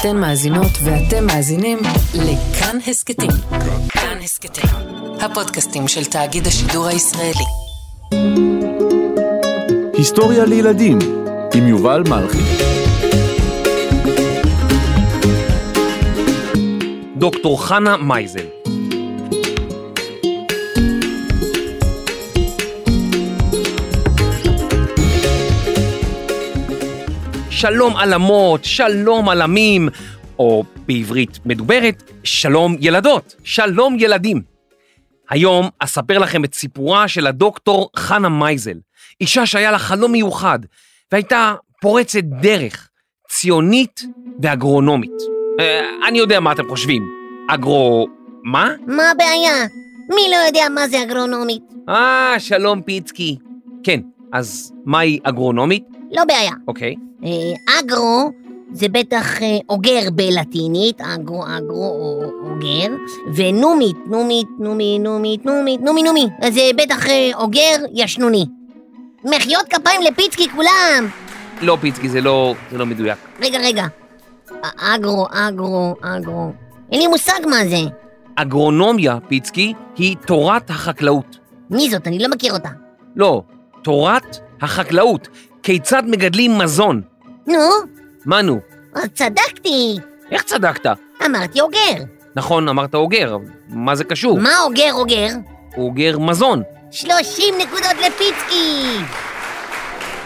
אתן מאזינות ואתם מאזינים לכאן הסכתים. כאן הסכתים, הפודקאסטים של תאגיד השידור הישראלי. היסטוריה לילדים עם יובל מלכי. דוקטור חנה מייזל. שלום עלמות, שלום עלמים, או בעברית מדוברת, שלום ילדות, שלום ילדים. היום אספר לכם את סיפורה של הדוקטור חנה מייזל, אישה שהיה לה חלום מיוחד, והייתה פורצת דרך, ציונית ואגרונומית. אה, אני יודע מה אתם חושבים, אגרו... מה? מה הבעיה? מי לא יודע מה זה אגרונומית? אה, שלום פיצקי. כן, אז מהי אגרונומית? לא בעיה. אוקיי. אה, אגרו זה בטח אה, אוגר בלטינית, אגרו, אגרו, או- אוגר, ונומית, נומית, נומי, נומית, נומית, נומי, נומי, אז זה בטח אה, אוגר ישנוני. מחיאות כפיים לפיצקי כולם! לא פיצקי, זה לא, זה לא מדויק. רגע, רגע. אגרו, אגרו, אגרו. אין לי מושג מה זה. אגרונומיה, פיצקי, היא תורת החקלאות. מי זאת? אני לא מכיר אותה. לא, תורת החקלאות. כיצד מגדלים מזון. נו, מה נו? אז צדקתי. איך צדקת? אמרתי אוגר. נכון, אמרת אוגר, מה זה קשור? מה אוגר אוגר? אוגר מזון. 30 נקודות לפיצקי!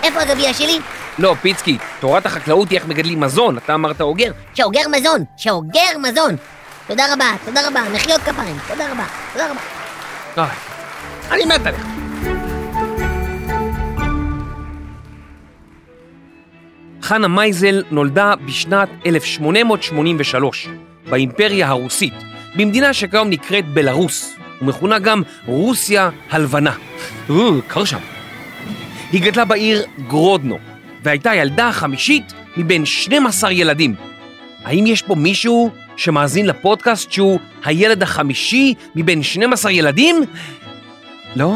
איפה הגביע שלי? לא, פיצקי, תורת החקלאות היא איך מגדלים מזון, אתה אמרת אוגר. שאוגר מזון! שאוגר מזון! תודה רבה, תודה רבה, מחיאות כפיים, תודה רבה, תודה רבה. איי, אני מת עליך. חנה מייזל נולדה בשנת 1883 באימפריה הרוסית, במדינה שכיום נקראת בלרוס, ומכונה גם רוסיה הלבנה. או, קר שם. היא גדלה בעיר גרודנו, והייתה הילדה החמישית מבין 12 ילדים. האם יש פה מישהו שמאזין לפודקאסט שהוא הילד החמישי מבין 12 ילדים? לא?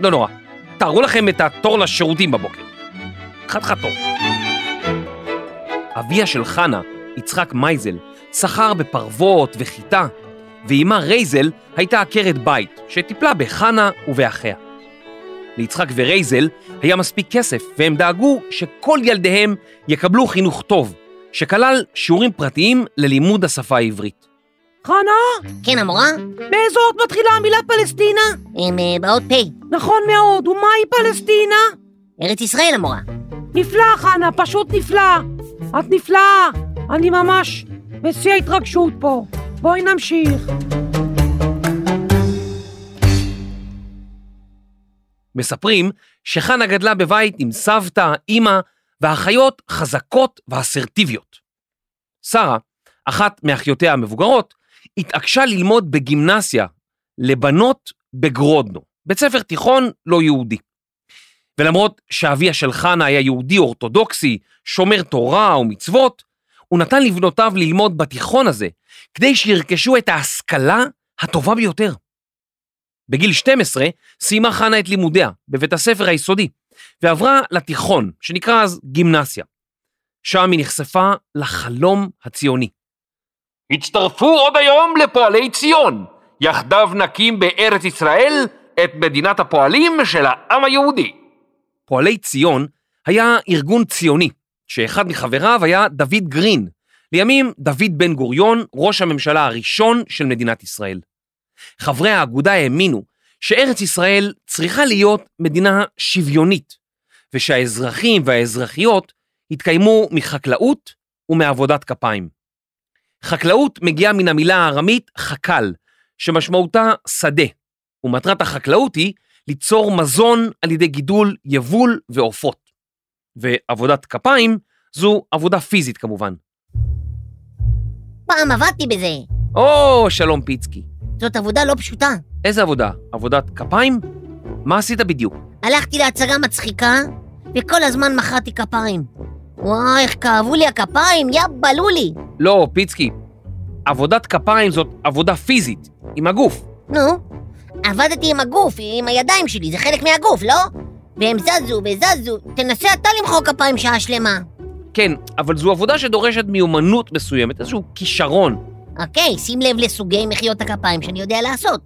לא נורא. תארו לכם את התור לשירותים בבוקר. חתיכת תור. אביה של חנה, יצחק מייזל, סחר בפרוות וחיטה, ואימה רייזל הייתה עקרת בית שטיפלה בחנה ובאחיה. ליצחק ורייזל היה מספיק כסף, והם דאגו שכל ילדיהם יקבלו חינוך טוב, שכלל שיעורים פרטיים ללימוד השפה העברית. חנה, כן, המורה? באיזו אות מתחילה המילה פלסטינה? הם אה, באות פ', נכון מאוד, ומהי פלסטינה? ארץ ישראל, המורה. נפלא, חנה, פשוט נפלא. את נפלאה. אני ממש בשיא ההתרגשות פה. בואי נמשיך. מספרים שחנה גדלה בבית עם סבתא, אימא ואחיות חזקות ואסרטיביות. שרה, אחת מאחיותיה המבוגרות, התעקשה ללמוד בגימנסיה לבנות בגרודנו, בית ספר תיכון לא יהודי. ולמרות שאביה של חנה היה יהודי אורתודוקסי, שומר תורה ומצוות, הוא נתן לבנותיו ללמוד בתיכון הזה, כדי שירכשו את ההשכלה הטובה ביותר. בגיל 12 סיימה חנה את לימודיה בבית הספר היסודי, ועברה לתיכון, שנקרא אז גימנסיה. שם היא נחשפה לחלום הציוני. הצטרפו עוד היום לפועלי ציון, יחדיו נקים בארץ ישראל את מדינת הפועלים של העם היהודי. פועלי ציון היה ארגון ציוני, שאחד מחבריו היה דוד גרין, לימים דוד בן גוריון, ראש הממשלה הראשון של מדינת ישראל. חברי האגודה האמינו שארץ ישראל צריכה להיות מדינה שוויונית, ושהאזרחים והאזרחיות יתקיימו מחקלאות ומעבודת כפיים. חקלאות מגיעה מן המילה הארמית חקל, שמשמעותה שדה, ומטרת החקלאות היא ליצור מזון על ידי גידול יבול ועופות. ועבודת כפיים זו עבודה פיזית כמובן. פעם עבדתי בזה. או, שלום פיצקי. זאת עבודה לא פשוטה. איזה עבודה? עבודת כפיים? מה עשית בדיוק? הלכתי להצגה מצחיקה, וכל הזמן מחאתי כפיים. וואי, איך כאבו לי הכפיים, יא בלולי. לא, פיצקי. עבודת כפיים זאת עבודה פיזית, עם הגוף. נו, עבדתי עם הגוף, עם הידיים שלי, זה חלק מהגוף, לא? והם זזו וזזו, תנסה אתה למחוא כפיים שעה שלמה. כן, אבל זו עבודה שדורשת מיומנות מסוימת, איזשהו כישרון. אוקיי, שים לב לסוגי מחיאות הכפיים שאני יודע לעשות.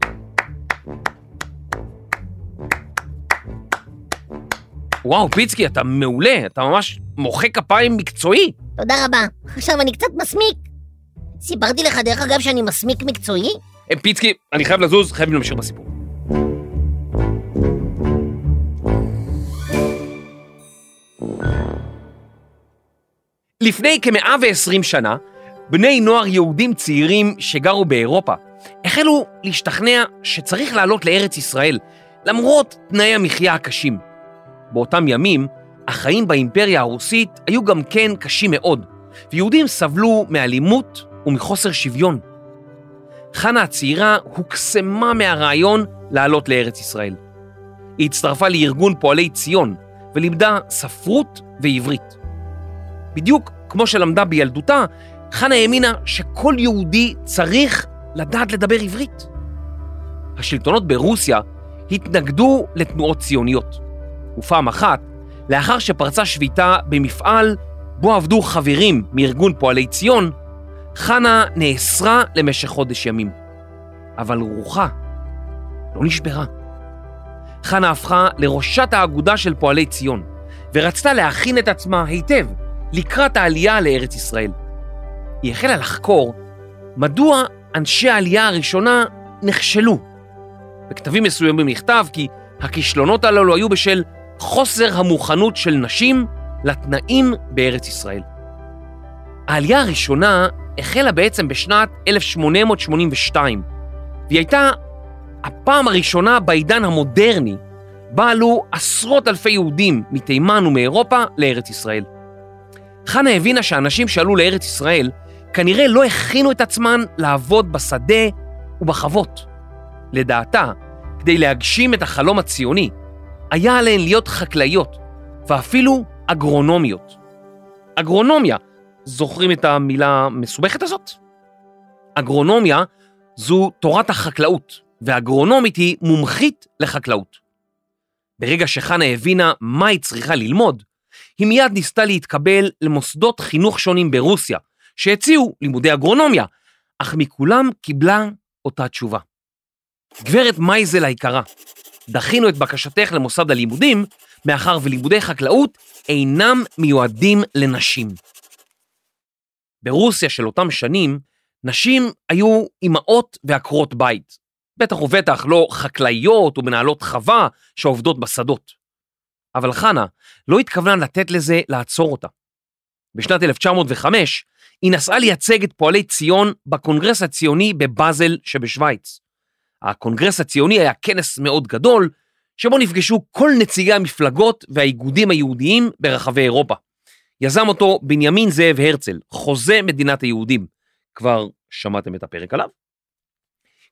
וואו, פיצקי, אתה מעולה, אתה ממש מוחא כפיים מקצועי. תודה רבה. עכשיו אני קצת מסמיק. סיפרתי לך, דרך אגב, שאני מסמיק מקצועי? אה, פיצקי, אני חייב לזוז, חייבים להמשיך בסיפור. לפני כ-120 שנה, בני נוער יהודים צעירים שגרו באירופה החלו להשתכנע שצריך לעלות לארץ ישראל, למרות תנאי המחיה הקשים. באותם ימים, החיים באימפריה הרוסית היו גם כן קשים מאוד, ויהודים סבלו מאלימות ומחוסר שוויון. חנה הצעירה הוקסמה מהרעיון לעלות לארץ ישראל. היא הצטרפה לארגון פועלי ציון ולימדה ספרות ועברית. בדיוק כמו שלמדה בילדותה, חנה האמינה שכל יהודי צריך לדעת לדבר עברית. השלטונות ברוסיה התנגדו לתנועות ציוניות, ופעם אחת, לאחר שפרצה שביתה במפעל בו עבדו חברים מארגון פועלי ציון, חנה נאסרה למשך חודש ימים. אבל רוחה לא נשברה. חנה הפכה לראשת האגודה של פועלי ציון, ורצתה להכין את עצמה היטב לקראת העלייה לארץ ישראל. היא החלה לחקור מדוע אנשי העלייה הראשונה נכשלו. בכתבים מסוימים נכתב כי הכישלונות הללו היו בשל חוסר המוכנות של נשים לתנאים בארץ ישראל. העלייה הראשונה החלה בעצם בשנת 1882, והיא הייתה הפעם הראשונה בעידן המודרני בה עלו עשרות אלפי יהודים מתימן ומאירופה לארץ ישראל. חנה הבינה שאנשים שעלו לארץ ישראל כנראה לא הכינו את עצמן לעבוד בשדה ובחוות. לדעתה, כדי להגשים את החלום הציוני, היה עליהן להיות חקלאיות, ואפילו אגרונומיות. אגרונומיה, זוכרים את המילה המסובכת הזאת? אגרונומיה זו תורת החקלאות, ואגרונומית היא מומחית לחקלאות. ברגע שחנה הבינה מה היא צריכה ללמוד, היא מיד ניסתה להתקבל למוסדות חינוך שונים ברוסיה, שהציעו לימודי אגרונומיה, אך מכולם קיבלה אותה תשובה. גברת מייזל היקרה, דחינו את בקשתך למוסד הלימודים, מאחר ולימודי חקלאות אינם מיועדים לנשים. ברוסיה של אותם שנים, נשים היו אימהות ועקרות בית. בטח ובטח לא חקלאיות ומנהלות חווה שעובדות בשדות. אבל חנה לא התכוונה לתת לזה לעצור אותה. בשנת 1905 היא נסעה לייצג את פועלי ציון בקונגרס הציוני בבאזל שבשוויץ. הקונגרס הציוני היה כנס מאוד גדול, שבו נפגשו כל נציגי המפלגות והאיגודים היהודיים ברחבי אירופה. יזם אותו בנימין זאב הרצל, חוזה מדינת היהודים. כבר שמעתם את הפרק עליו?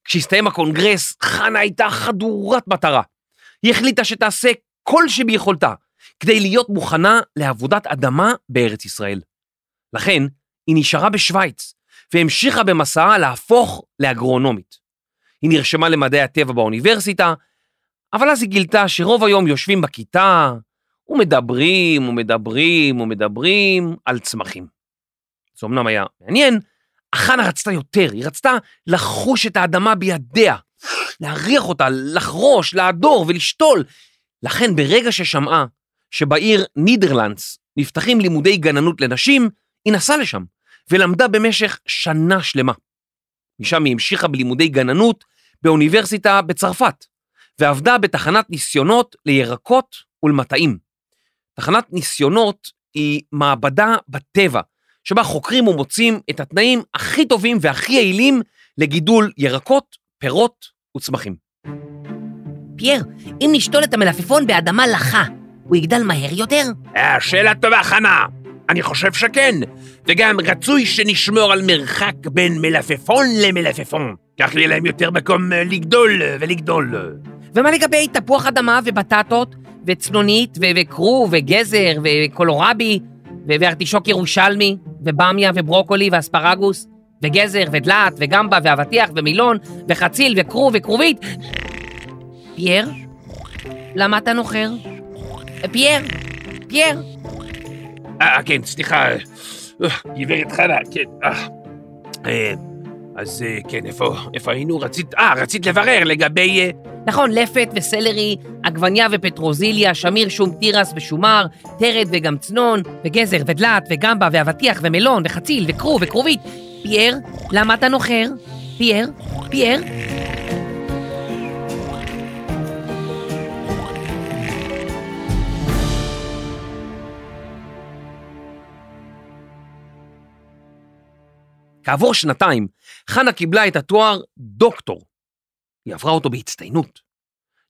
כשהסתיים הקונגרס, חנה הייתה חדורת מטרה. היא החליטה שתעשה כל שביכולתה כדי להיות מוכנה לעבודת אדמה בארץ ישראל. לכן, היא נשארה בשוויץ והמשיכה במסעה להפוך לאגרונומית. היא נרשמה למדעי הטבע באוניברסיטה, אבל אז היא גילתה שרוב היום יושבים בכיתה ומדברים ומדברים ומדברים על צמחים. זה אמנם היה מעניין, אך חנה רצתה יותר, היא רצתה לחוש את האדמה בידיה, להריח אותה, לחרוש, להדור ולשתול. לכן ברגע ששמעה שבעיר נידרלנדס נפתחים לימודי גננות לנשים, היא נסעה לשם ולמדה במשך שנה שלמה. משם היא המשיכה בלימודי גננות באוניברסיטה בצרפת, ועבדה בתחנת ניסיונות לירקות ולמטעים. תחנת ניסיונות היא מעבדה בטבע, שבה חוקרים ומוצאים את התנאים הכי טובים והכי יעילים לגידול ירקות, פירות וצמחים. פייר, אם נשתול את המלפפון באדמה לחה, הוא יגדל מהר יותר? אה, שאלה טובה, חנה. אני חושב שכן, וגם רצוי שנשמור על מרחק בין מלפפון למלפפון. כך יהיה להם יותר מקום אה, לגדול אה, ולגדול. ומה לגבי תפוח אדמה ובטטות, וצנונית, ו- וכרוב, וגזר, וקולורבי, ו- וארטישוק ירושלמי, ובמיה, וברוקולי, ואספרגוס, וגזר, ודלעת, וגמבה, ואבטיח, ומילון, וחציל, וכרוב, וכרובית? אה, כן, סליחה. אה, גברת חנה, כן. אז אה, כן, איפה, איפה היינו? רצית, אה, רצית לברר לגבי... אה, נכון, לפת וסלרי, עגבניה ופטרוזיליה, שמיר, שום תירס ושומר, תרד וגם צנון, וגזר ודלעת וגמבה ואבטיח ומלון וחציל וכרוב וכרובית. פייר, למה אתה נוחר? פייר, פייר. כעבור שנתיים, חנה קיבלה את התואר דוקטור. היא עברה אותו בהצטיינות.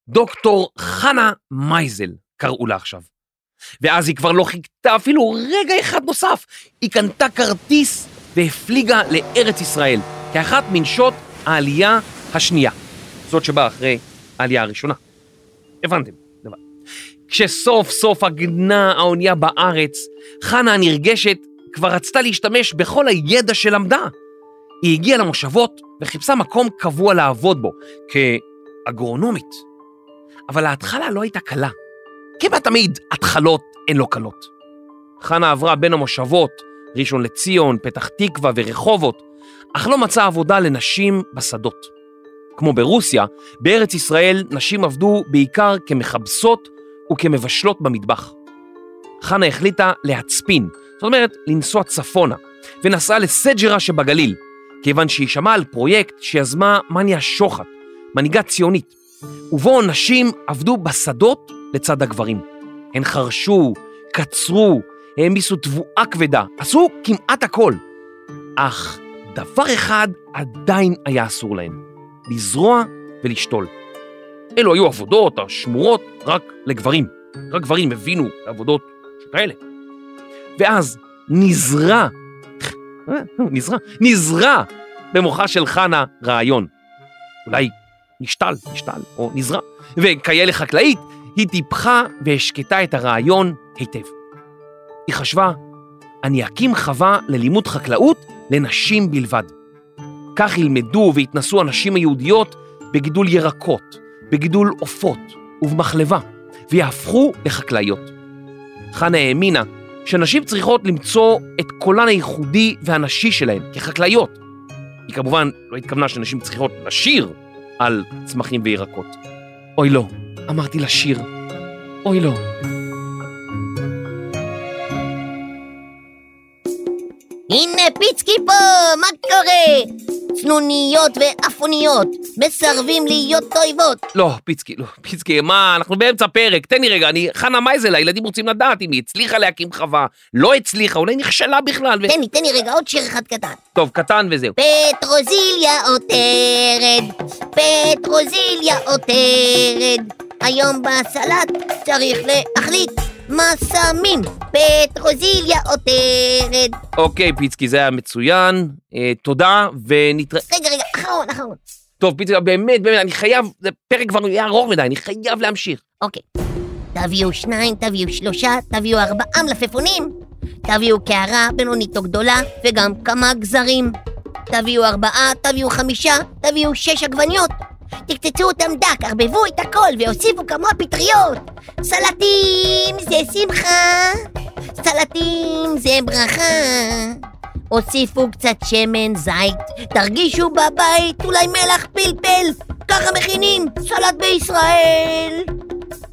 דוקטור חנה מייזל, קראו לה עכשיו. ואז היא כבר לא חיכתה אפילו רגע אחד נוסף. היא קנתה כרטיס והפליגה לארץ ישראל, כאחת מנשות העלייה השנייה. זאת שבאה אחרי העלייה הראשונה. הבנתם. כשסוף סוף עגנה האונייה בארץ, חנה הנרגשת כבר רצתה להשתמש בכל הידע שלמדה. היא הגיעה למושבות וחיפשה מקום קבוע לעבוד בו, כאגרונומית. אבל ההתחלה לא הייתה קלה. כמעט תמיד התחלות הן לא קלות. חנה עברה בין המושבות, ראשון לציון, פתח תקווה ורחובות, אך לא מצאה עבודה לנשים בשדות. כמו ברוסיה, בארץ ישראל נשים עבדו בעיקר כמכבסות וכמבשלות במטבח. חנה החליטה להצפין, זאת אומרת, לנסוע צפונה, ונסעה לסג'רה שבגליל, כיוון שהיא שמעה על פרויקט שיזמה מניה שוחט, מנהיגה ציונית, ובו נשים עבדו בשדות לצד הגברים. הן חרשו, קצרו, העמיסו תבואה כבדה, עשו כמעט הכל. אך דבר אחד עדיין היה אסור להן, לזרוע ולשתול. אלו היו עבודות השמורות רק לגברים. רק גברים הבינו עבודות שכאלה. ואז נזרע, נזרע, נזרע במוחה של חנה רעיון. אולי נשתל, נשתל, או נזרע. וכאלה חקלאית, היא טיפחה והשקטה את הרעיון היטב. היא חשבה, אני אקים חווה ללימוד חקלאות לנשים בלבד. כך ילמדו ויתנסו הנשים היהודיות בגידול ירקות, בגידול עופות ובמחלבה, ויהפכו לחקלאיות. חנה האמינה שנשים צריכות למצוא את קולן הייחודי והנשי שלהן כחקלאיות. היא כמובן לא התכוונה שנשים צריכות לשיר על צמחים וירקות. אוי לא, אמרתי לשיר. אוי לא. הנה פיצקי פה, מה קורה? צנוניות ואפוניות, מסרבים להיות אויבות. לא, פיצקי, לא, פיצקי, מה, אנחנו באמצע פרק, תן לי רגע, אני, חנה מייזל, הילדים רוצים לדעת אם היא הצליחה להקים חווה, לא הצליחה, אולי נכשלה בכלל, ו... תן לי, תן לי רגע עוד שיר אחד קטן. טוב, קטן וזהו. פטרוזיליה עותרת, פטרוזיליה עותרת, היום בסלט צריך להחליט מה שמים, פטרוזיליה עותרת. אוקיי, פיצקי, זה היה מצוין, אה, תודה, ונתראה... רגע, רגע, אחרון, אחרון. טוב, פיצקי, באמת, באמת, אני חייב, זה פרק כבר יהיה ארוך מדי, אני חייב להמשיך. אוקיי. תביאו שניים, תביאו שלושה, תביאו ארבעה מלפפונים. תביאו קערה בינונית או גדולה, וגם כמה גזרים. תביאו ארבעה, תביאו חמישה, תביאו שש עגבניות. תקצצו אותם דק, ערבבו את הכל והוסיפו כמה פטריות. סלטים זה שמחה, סלטים זה ברכה. הוסיפו קצת שמן זית, תרגישו בבית, אולי מלח פלפל, ככה מכינים סלט בישראל.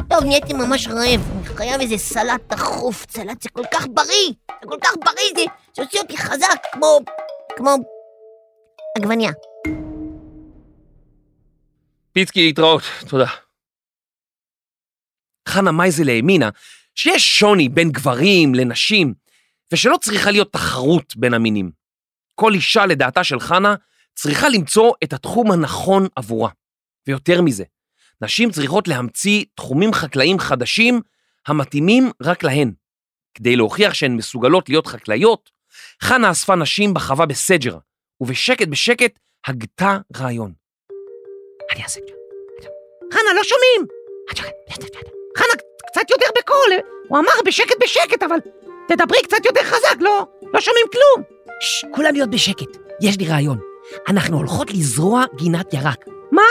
טוב, נהייתי ממש רעב, אני חייב איזה סלט דחוף, סלט זה כל כך בריא, זה כל כך בריא, זה, זה עושה אותי חזק, כמו, כמו עגבניה. פיצקי, להתראות, תודה. חנה מייזל האמינה שיש שוני בין גברים לנשים, ושלא צריכה להיות תחרות בין המינים. כל אישה, לדעתה של חנה, צריכה למצוא את התחום הנכון עבורה. ויותר מזה, נשים צריכות להמציא תחומים חקלאיים חדשים המתאימים רק להן. כדי להוכיח שהן מסוגלות להיות חקלאיות, חנה אספה נשים בחווה בסג'רה, ובשקט בשקט הגתה רעיון. אני אעשה את זה. חנה, לא שומעים! חנה, קצת יותר בקול, הוא אמר בשקט בשקט, אבל תדברי קצת יותר חזק, לא, לא שומעים כלום. ששש, כולם להיות בשקט, יש לי רעיון. אנחנו הולכות לזרוע גינת ירק. מה?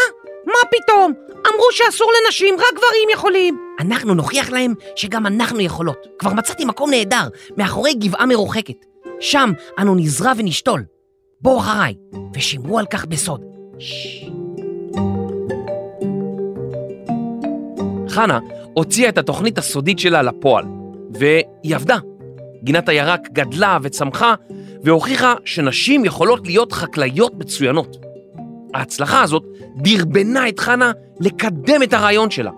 מה פתאום? אמרו שאסור לנשים, רק גברים יכולים. אנחנו נוכיח להם שגם אנחנו יכולות. כבר מצאתי מקום נהדר, מאחורי גבעה מרוחקת. שם אנו נזרע ונשתול. בואו אחריי, ושמרו על כך בסוד. חנה הוציאה את התוכנית הסודית שלה לפועל, והיא עבדה. גינת הירק גדלה וצמחה, והוכיחה שנשים יכולות להיות חקלאיות מצוינות. ההצלחה הזאת דרבנה את חנה לקדם את הרעיון שלה,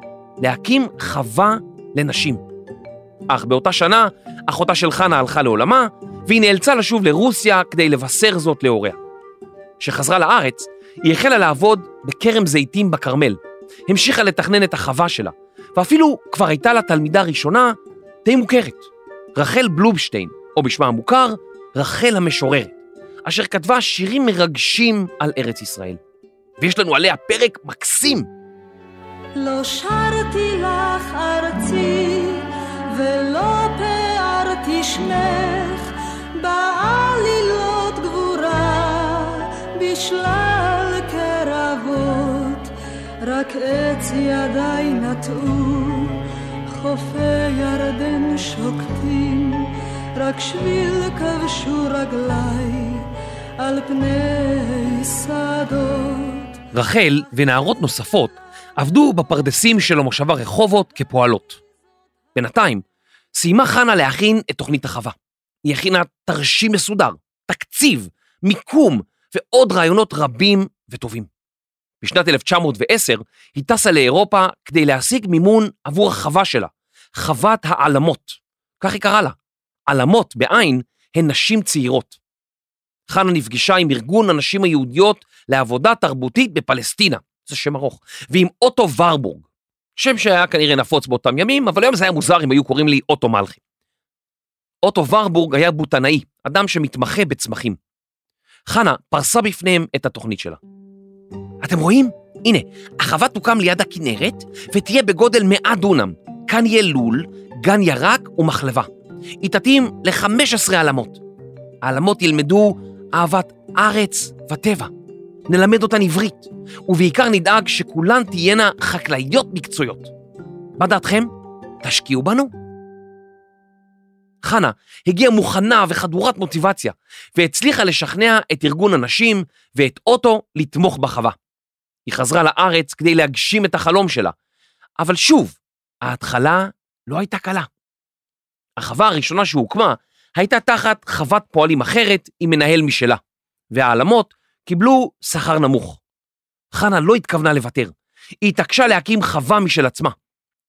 להקים חווה לנשים. אך באותה שנה, אחותה של חנה הלכה לעולמה, והיא נאלצה לשוב לרוסיה כדי לבשר זאת להוריה. כשחזרה לארץ, היא החלה לעבוד בכרם זיתים בכרמל, המשיכה לתכנן את החווה שלה, ואפילו כבר הייתה לה תלמידה ראשונה די מוכרת, רחל בלובשטיין, או בשמה המוכר, רחל המשוררת, אשר כתבה שירים מרגשים על ארץ ישראל. ויש לנו עליה פרק מקסים. לא שרתי לך ארצי, ולא פארתי שמך, בעלילות גבורה, בשלל קרבות, רק עץ ידיי נטעו, חופי ירדן שוקטים, רק שביל כבשו רגליי, על פני שדות. רחל ונערות נוספות עבדו בפרדסים של המושבה רחובות כפועלות. בינתיים, סיימה חנה להכין את תוכנית החווה. היא הכינה תרשים מסודר, תקציב, מיקום ועוד רעיונות רבים וטובים. בשנת 1910 היא טסה לאירופה כדי להשיג מימון עבור החווה שלה, חוות העלמות. כך היא קראה לה. עלמות, בעין, הן נשים צעירות. חנה נפגשה עם ארגון הנשים היהודיות לעבודה תרבותית בפלסטינה, זה שם ארוך, ועם אוטו ורבורג, שם שהיה כנראה נפוץ באותם ימים, אבל היום זה היה מוזר אם היו קוראים לי אוטו מלכי. אוטו ורבורג היה בוטנאי, אדם שמתמחה בצמחים. חנה פרסה בפניהם את התוכנית שלה. אתם רואים? הנה, החווה תוקם ליד הכנרת ותהיה בגודל 100 דונם. כאן יהיה לול, גן ירק ומחלבה. היא תתאים ל-15 העלמות. העלמות ילמדו אהבת ארץ וטבע. נלמד אותן עברית, ובעיקר נדאג שכולן תהיינה חקלאיות מקצועיות. מה דעתכם? תשקיעו בנו. חנה הגיעה מוכנה וחדורת מוטיבציה, והצליחה לשכנע את ארגון הנשים ואת אוטו לתמוך בחווה. היא חזרה לארץ כדי להגשים את החלום שלה, אבל שוב, ההתחלה לא הייתה קלה. החווה הראשונה שהוקמה הייתה תחת חוות פועלים אחרת עם מנהל משלה, והעלמות קיבלו שכר נמוך. חנה לא התכוונה לוותר, היא התעקשה להקים חווה משל עצמה,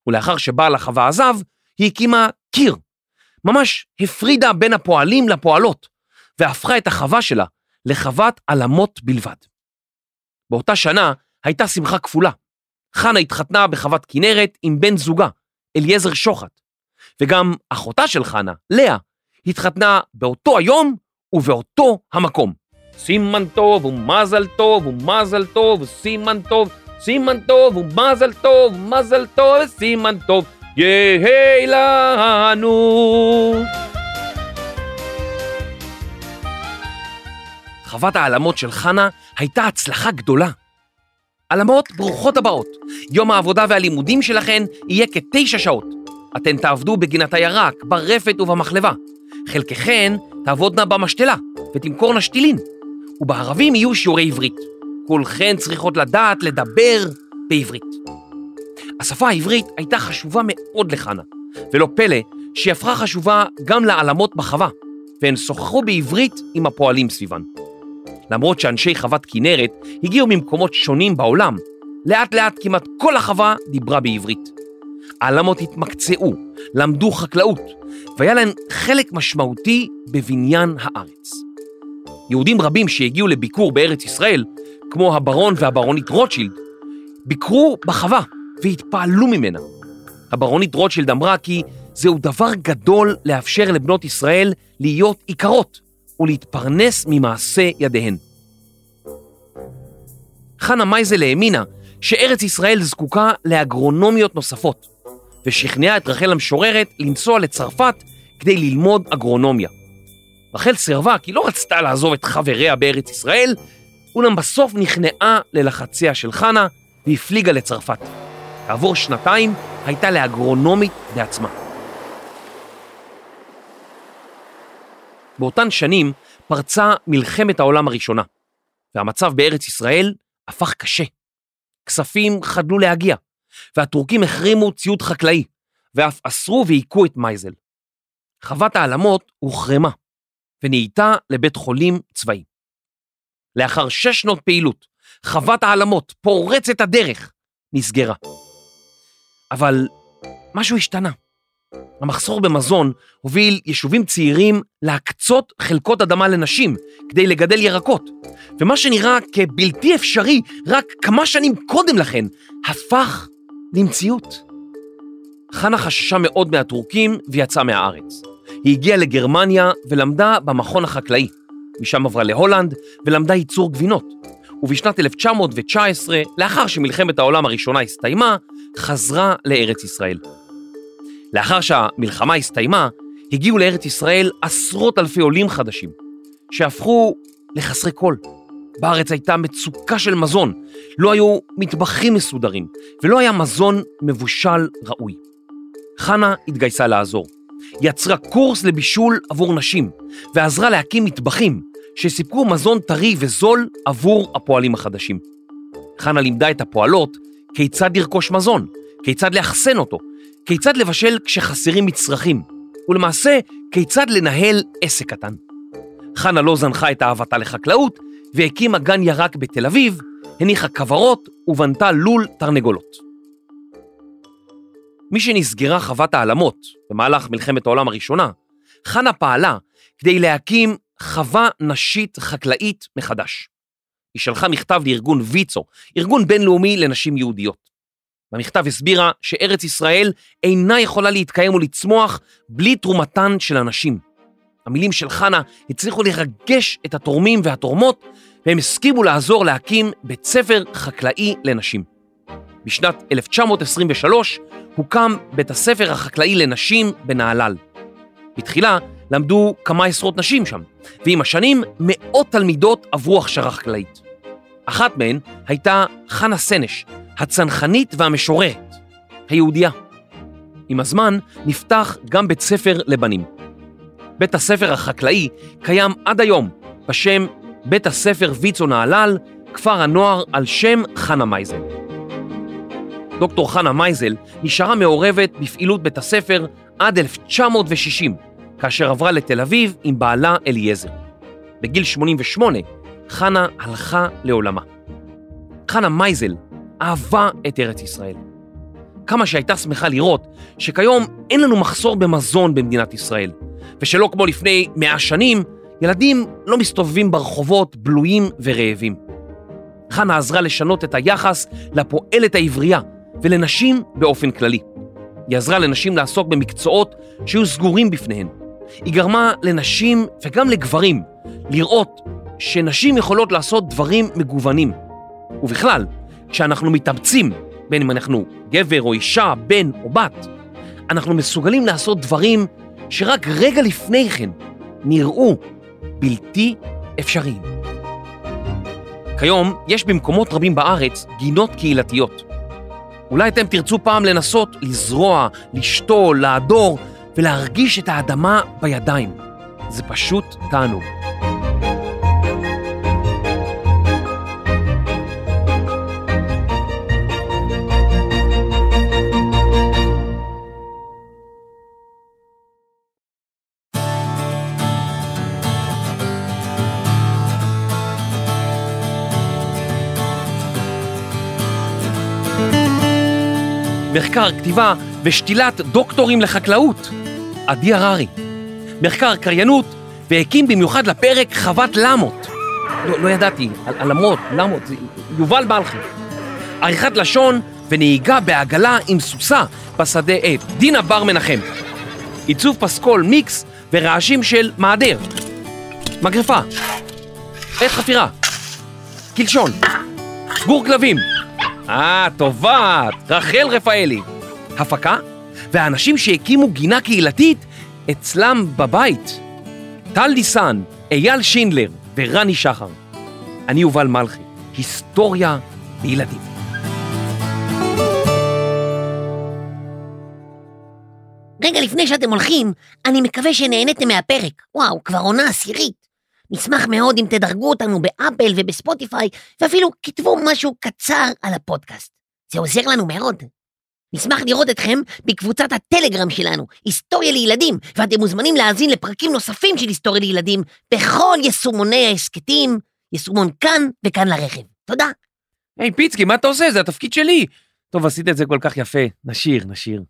ולאחר שבעל החווה עזב, היא הקימה קיר. ממש הפרידה בין הפועלים לפועלות, והפכה את החווה שלה לחוות עלמות בלבד. באותה שנה הייתה שמחה כפולה. חנה התחתנה בחוות כנרת עם בן זוגה, אליעזר שוחט, וגם אחותה של חנה, לאה, התחתנה באותו היום ובאותו המקום. סימן טוב ומזל טוב ומזל טוב סימן טוב, סימן טוב ומזל טוב, מזל טוב וסימן טוב, יהי לנו. חוות העלמות של חנה הייתה הצלחה גדולה. עלמות ברוכות הבאות, יום העבודה והלימודים שלכן יהיה כתשע שעות. אתן תעבדו בגינת הירק, ברפת ובמחלבה. חלקכן תעבודנה במשתלה ותמכורנה שתילין, ובערבים יהיו שיעורי עברית. כולכן צריכות לדעת לדבר בעברית. השפה העברית הייתה חשובה מאוד לחנה, ולא פלא שהיא הפכה חשובה גם לעלמות בחווה, והן שוחחו בעברית עם הפועלים סביבן. למרות שאנשי חוות כנרת הגיעו ממקומות שונים בעולם, לאט לאט כמעט כל החווה דיברה בעברית. העלמות התמקצעו, למדו חקלאות, והיה להן חלק משמעותי בבניין הארץ. יהודים רבים שהגיעו לביקור בארץ ישראל, כמו הברון והברונית רוטשילד, ביקרו בחווה והתפעלו ממנה. הברונית רוטשילד אמרה כי זהו דבר גדול לאפשר לבנות ישראל להיות עיקרות ולהתפרנס ממעשה ידיהן. חנה מייזל האמינה שארץ ישראל זקוקה לאגרונומיות נוספות, ושכנעה את רחל המשוררת לנסוע לצרפת כדי ללמוד אגרונומיה. רחל סירבה כי לא רצתה לעזוב את חבריה בארץ ישראל, אולם בסוף נכנעה ללחציה של חנה, והפליגה לצרפת. כעבור שנתיים הייתה לאגרונומית בעצמה. באותן שנים פרצה מלחמת העולם הראשונה, והמצב בארץ ישראל הפך קשה. כספים חדלו להגיע, והטורקים החרימו ציוד חקלאי, ואף אסרו והיכו את מייזל. חוות העלמות הוחרמה, ונהייתה לבית חולים צבאי. לאחר שש שנות פעילות, חוות העלמות, פורצת הדרך, נסגרה. אבל משהו השתנה. המחסור במזון הוביל יישובים צעירים להקצות חלקות אדמה לנשים כדי לגדל ירקות, ומה שנראה כבלתי אפשרי רק כמה שנים קודם לכן, הפך למציאות. חנה חששה מאוד מהטורקים ויצאה מהארץ. היא הגיעה לגרמניה ולמדה במכון החקלאי. משם עברה להולנד ולמדה ייצור גבינות. ובשנת 1919, לאחר שמלחמת העולם הראשונה הסתיימה, חזרה לארץ ישראל. לאחר שהמלחמה הסתיימה, הגיעו לארץ ישראל עשרות אלפי עולים חדשים, שהפכו לחסרי כל. בארץ הייתה מצוקה של מזון, לא היו מטבחים מסודרים, ולא היה מזון מבושל ראוי. חנה התגייסה לעזור. יצרה קורס לבישול עבור נשים, ועזרה להקים מטבחים שסיפקו מזון טרי וזול עבור הפועלים החדשים. חנה לימדה את הפועלות כיצד לרכוש מזון, כיצד לאחסן אותו, כיצד לבשל כשחסרים מצרכים, ולמעשה, כיצד לנהל עסק קטן. חנה לא זנחה את אהבתה לחקלאות, והקימה גן ירק בתל אביב, הניחה כוורות ובנתה לול תרנגולות. מי שנסגרה חוות העלמות במהלך מלחמת העולם הראשונה, חנה פעלה כדי להקים חווה נשית חקלאית מחדש. היא שלחה מכתב לארגון ויצו, ארגון בינלאומי לנשים יהודיות. במכתב הסבירה שארץ ישראל אינה יכולה להתקיים ולצמוח בלי תרומתן של הנשים. המילים של חנה הצליחו לרגש את התורמים והתורמות, והם הסכימו לעזור להקים בית ספר חקלאי לנשים. בשנת 1923 הוקם בית הספר החקלאי לנשים בנהלל. בתחילה למדו כמה עשרות נשים שם, ועם השנים מאות תלמידות עברו הכשרה חקלאית. אחת מהן הייתה חנה סנש, הצנחנית והמשוררת, היהודייה. עם הזמן נפתח גם בית ספר לבנים. בית הספר החקלאי קיים עד היום בשם בית הספר ויצו נהלל, כפר הנוער על שם חנה מייזל. דוקטור חנה מייזל נשארה מעורבת בפעילות בית הספר עד 1960, כאשר עברה לתל אביב עם בעלה אליעזר. בגיל 88 חנה הלכה לעולמה. חנה מייזל אהבה את ארץ ישראל. כמה שהייתה שמחה לראות שכיום אין לנו מחסור במזון במדינת ישראל, ושלא כמו לפני מאה שנים, ילדים לא מסתובבים ברחובות בלויים ורעבים. חנה עזרה לשנות את היחס לפועלת העברייה ולנשים באופן כללי. היא עזרה לנשים לעסוק במקצועות שהיו סגורים בפניהן. היא גרמה לנשים וגם לגברים לראות שנשים יכולות לעשות דברים מגוונים. ובכלל, כשאנחנו מתאמצים, בין אם אנחנו גבר או אישה, בן או בת, אנחנו מסוגלים לעשות דברים שרק רגע לפני כן נראו בלתי אפשריים. כיום יש במקומות רבים בארץ גינות קהילתיות. אולי אתם תרצו פעם לנסות לזרוע, לשתול, להדור ולהרגיש את האדמה בידיים. זה פשוט תענוג. מחקר, כתיבה ושתילת דוקטורים לחקלאות. עדי הררי. מחקר קריינות, והקים במיוחד לפרק חוות למות. לא, לא ידעתי, על, למות, למות, זה יובל מלכי. עריכת לשון ונהיגה בעגלה עם סוסה בשדה עת, דינה בר מנחם. עיצוב פסקול מיקס ורעשים של מעדר. מגרפה. עת חפירה. קלשון. גור כלבים. אה, טובה, רחל רפאלי. הפקה, והאנשים שהקימו גינה קהילתית אצלם בבית. טל ליסן, אייל שינדלר ורני שחר. אני יובל מלכי, היסטוריה בילדים. רגע לפני שאתם הולכים, אני מקווה שנהניתם מהפרק. וואו, כבר עונה עשירית. נשמח מאוד אם תדרגו אותנו באפל ובספוטיפיי, ואפילו כתבו משהו קצר על הפודקאסט. זה עוזר לנו מאוד. נשמח לראות אתכם בקבוצת הטלגרם שלנו, היסטוריה לילדים, ואתם מוזמנים להאזין לפרקים נוספים של היסטוריה לילדים בכל יישומוני ההסכתים, יישומון כאן וכאן לרכב. תודה. היי, פיצקי, מה אתה עושה? זה התפקיד שלי. טוב, עשית את זה כל כך יפה. נשיר, נשיר.